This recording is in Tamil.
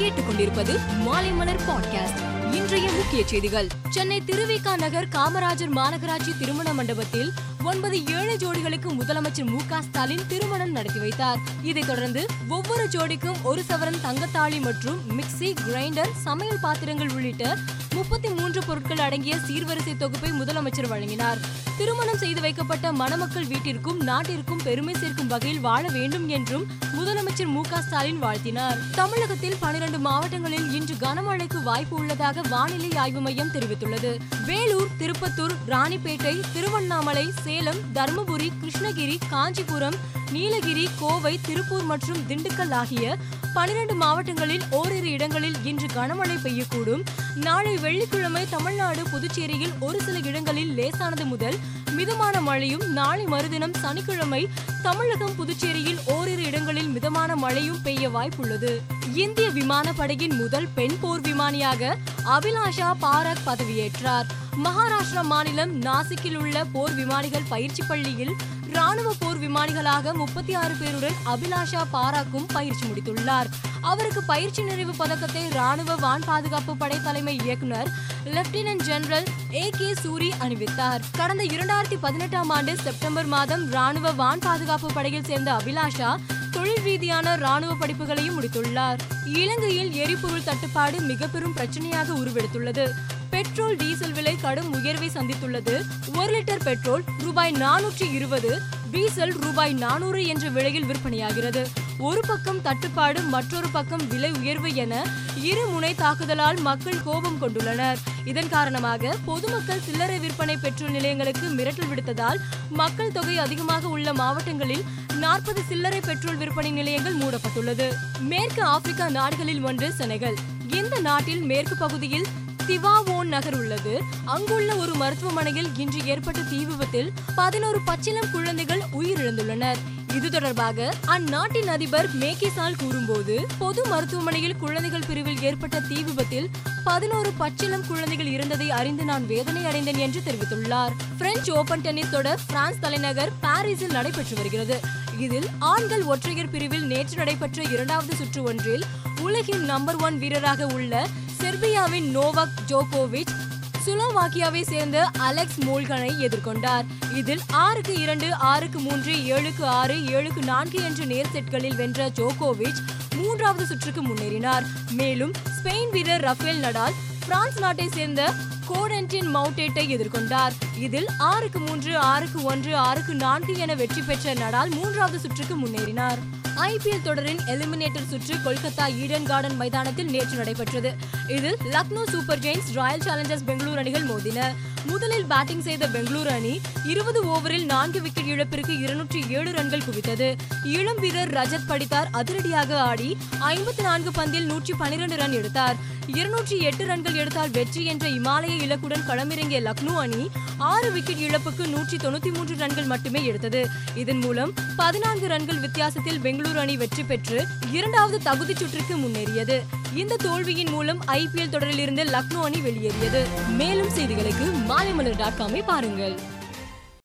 கேட்டுக்கொண்டிருப்பது மாலை மலர் பாட்காஸ்ட். இன்றைய முக்கிய செய்திகள். சென்னை திருவிக நகர் காமராஜர் மாநகராட்சி திருமண மண்டபத்தில் ஒன்பது ஏழு ஜோடிகளுக்கு முதலமைச்சர் மு க ஸ்டாலின் திருமணம் நடத்தி வைத்தார். இதைத் தொடர்ந்து ஒவ்வொரு ஜோடிக்கும் ஒரு சவரன் தங்கத்தாளி மற்றும் மிக்சி கிரைண்டர் சமையல் பாத்திரங்கள் உள்ளிட்ட முப்பத்தி மூன்று பொருட்கள் அடங்கிய சீர்வரிசை தொகுப்பை முதலமைச்சர் வழங்கினார். திருமணம் செய்து வைக்கப்பட்ட மணமக்கள் வீட்டிற்கும் நாட்டிற்கும் பெருமை சேர்க்கும் வகையில் வாழ வேண்டும் என்றும் முதலமைச்சர் மு க ஸ்டாலின் வாழ்த்தினார். தமிழகத்தில் பனிரெண்டு மாவட்டங்களில் இன்று கனமழைக்கு வாய்ப்பு உள்ளதாக வானிலை ஆய்வு மையம் தெரிவித்துள்ளது. வேலூர் திருப்பத்தூர் ராணிப்பேட்டை திருவண்ணாமலை சேலம் தருமபுரி கிருஷ்ணகிரி காஞ்சிபுரம் நீலகிரி கோவை திருப்பூர் மற்றும் திண்டுக்கல் ஆகிய பனிரெண்டு மாவட்டங்களில் ஓரிரு இடங்களில் இன்று கனமழை பெய்யக்கூடும். நாளை வெள்ளிக்கிழமை தமிழ்நாடு புதுச்சேரியில் ஒரு சில இடங்களில் லேசானது முதல் மிதமான மழையும் நாளை மறுதினம் சனிக்கிழமை தமிழகம் புதுச்சேரியில் ஓரிரு இடங்களில் மிதமான மழையும் பெய்ய வாய்ப்புள்ளது. இந்திய விமானப்படையின் முதல் பெண் போர் விமானியாக அபிலாஷா பாரக் பதவியேற்றார். மகாராஷ்டிரா மாநிலம் நாசிக்கில் உள்ள போர் விமானிகள் பயிற்சி பள்ளியில் ராணுவ போர் விமானிகளாக முப்பத்தி ஆறு பேருடன் அபிலாஷா பாராக்கும் பயிற்சி முடித்துள்ளார். அவருக்கு பயிற்சி நிறைவு பதக்கத்தை ராணுவ வான் பாதுகாப்பு படை தலைமை இயக்குனர் lieutenant general A K Suri அணிவித்தார். கடந்த இரண்டாயிரத்தி பதினெட்டாம் ஆண்டு செப்டம்பர் மாதம் ராணுவ வான் பாதுகாப்பு படையில் சேர்ந்த அபிலாஷா தொழில் ரீதியான ராணுவ படிப்புகளையும் முடித்துள்ளார். இலங்கையில் எரிபொருள் தட்டுப்பாடு மிக பெரும் பிரச்சனையாக உருவெடுத்துள்ளது. பெட்ரோல் டீசல் விலை கடும் உயர்வை சந்தித்துள்ளது. ஒரு லிட்டர் பெட்ரோல் ரூபாய் நானூற்றி இருபது டீசல் ரூபாய் நானூறு என்ற விலையில் விற்பனையாகிறது. ஒரு பக்கம் தட்டுப்பாடு மற்றொரு பக்கம் விலை உயர்வு என இரு முனை தாக்குதலால் மக்கள் கோபம் கொண்டுள்ளனர். இதன் காரணமாக பொதுமக்கள் சில்லறை விற்பனை பெட்ரோல் நிலையங்களுக்கு மிரட்டல் விடுத்ததால் மக்கள் தொகை அதிகமாக உள்ள மாவட்டங்களில் நாற்பது சில்லறை பெட்ரோல் விற்பனை நிலையங்கள் மூடப்பட்டுள்ளது. மேற்கு ஆப்பிரிக்கா நாடுகளில் ஒன்று செனகல். இந்த நாட்டில் மேற்கு பகுதியில் திவாவோன் நகர் உள்ளது. அங்குள்ள ஒரு மருத்துவமனையில் இன்று ஏற்பட்ட தீ விபத்தில் பதினோரு பச்சிளம் குழந்தைகள் உயிரிழந்துள்ளனர். இது தொடர்பாக அந்நாட்டின் அதிபர் மேகிசால் கூறும்போது பொது மருத்துவமனையில் குழந்தைகள் பிரிவில் ஏற்பட்ட தீ விபத்தில் பதினோரு பச்சிளம் குழந்தைகள் இருந்ததை அறிந்து நான் வேதனை அடைந்தேன் என்று தெரிவித்துள்ளார். பிரெஞ்சு ஓபன் டென்னிஸ் தொடர் பிரான்ஸ் தலைநகர் பாரிஸில் நடைபெற்று வருகிறது. இதில் ஆண்கள் ஒற்றையர் பிரிவில் நேற்று நடைபெற்ற இரண்டாவது சுற்று ஒன்றில் உலகின் நம்பர் ஒன் வீரராக உள்ள செர்பியாவின் நோவாக் ஜோகோவிச் சுலோவாக்கியாவை சேர்ந்த அலெக்ஸ் மோல்கனை எதிர்கொண்டார். இதில் ஆறுக்கு இரண்டு ஆறுக்கு மூன்று ஏழுக்கு ஆறு ஏழுக்கு நான்கு என்ற நேர் செட்களில் வென்ற ஜோகோவிச் மூன்றாவது சுற்றுக்கு முன்னேறினார். மேலும் ஸ்பெயின் வீரர் ரஃபேல் நடால் பிரான்ஸ் நாட்டை சேர்ந்த கோடென்டின் மவுண்டேட்டை எதிர்கொண்டார். இதில் ஆறுக்கு மூன்று ஆறுக்கு ஒன்று ஆறுக்கு நான்கு என வெற்றி பெற்ற நடால் மூன்றாவது சுற்றுக்கு முன்னேறினார். ஐபிஎல் தொடரின் எலிமினேட்டர் சுற்று கொல்கத்தா ஈடன் கார்டன் மைதானத்தில் நேற்று நடைபெற்றது. இதில் Lucknow super giants royal challengers Bengaluru அணிகள் மோதின. முதலில் பேட்டிங் செய்த பெங்களூரு அணி இருபது ஓவரில் நான்கு விக்கெட் இழப்பிற்கு இருநூற்றி ஏழு ரன்கள் குவித்தது. இளம் வீரர் ரஜத் படித்தார். அதிரடியாக ஆடி ஐம்பத்தி நான்கு பந்தில் நூற்றி பனிரெண்டு ரன் எடுத்தார். இருநூற்றி எட்டு ரன்கள் எடுத்தால் வெற்றி என்ற இமாலய இலக்குடன் களமிறங்கிய லக்னோ அணி ஆறு விக்கெட் இழப்புக்கு நூற்றி தொண்ணூத்தி மூன்று ரன்கள் மட்டுமே எடுத்தது. இதன் மூலம் பதினான்கு ரன்கள் வித்தியாசத்தில் பெங்களூரு அணி வெற்றி பெற்று இரண்டாவது தகுதிச் சுற்றுக்கு முன்னேறியது. இந்த தோல்வியின் மூலம் ஐபிஎல் தொடரில் இருந்து லக்னோ அணி வெளியேறியது. மேலும் செய்திகளுக்கு மாலைமலர் டாட் காமை பாருங்கள்.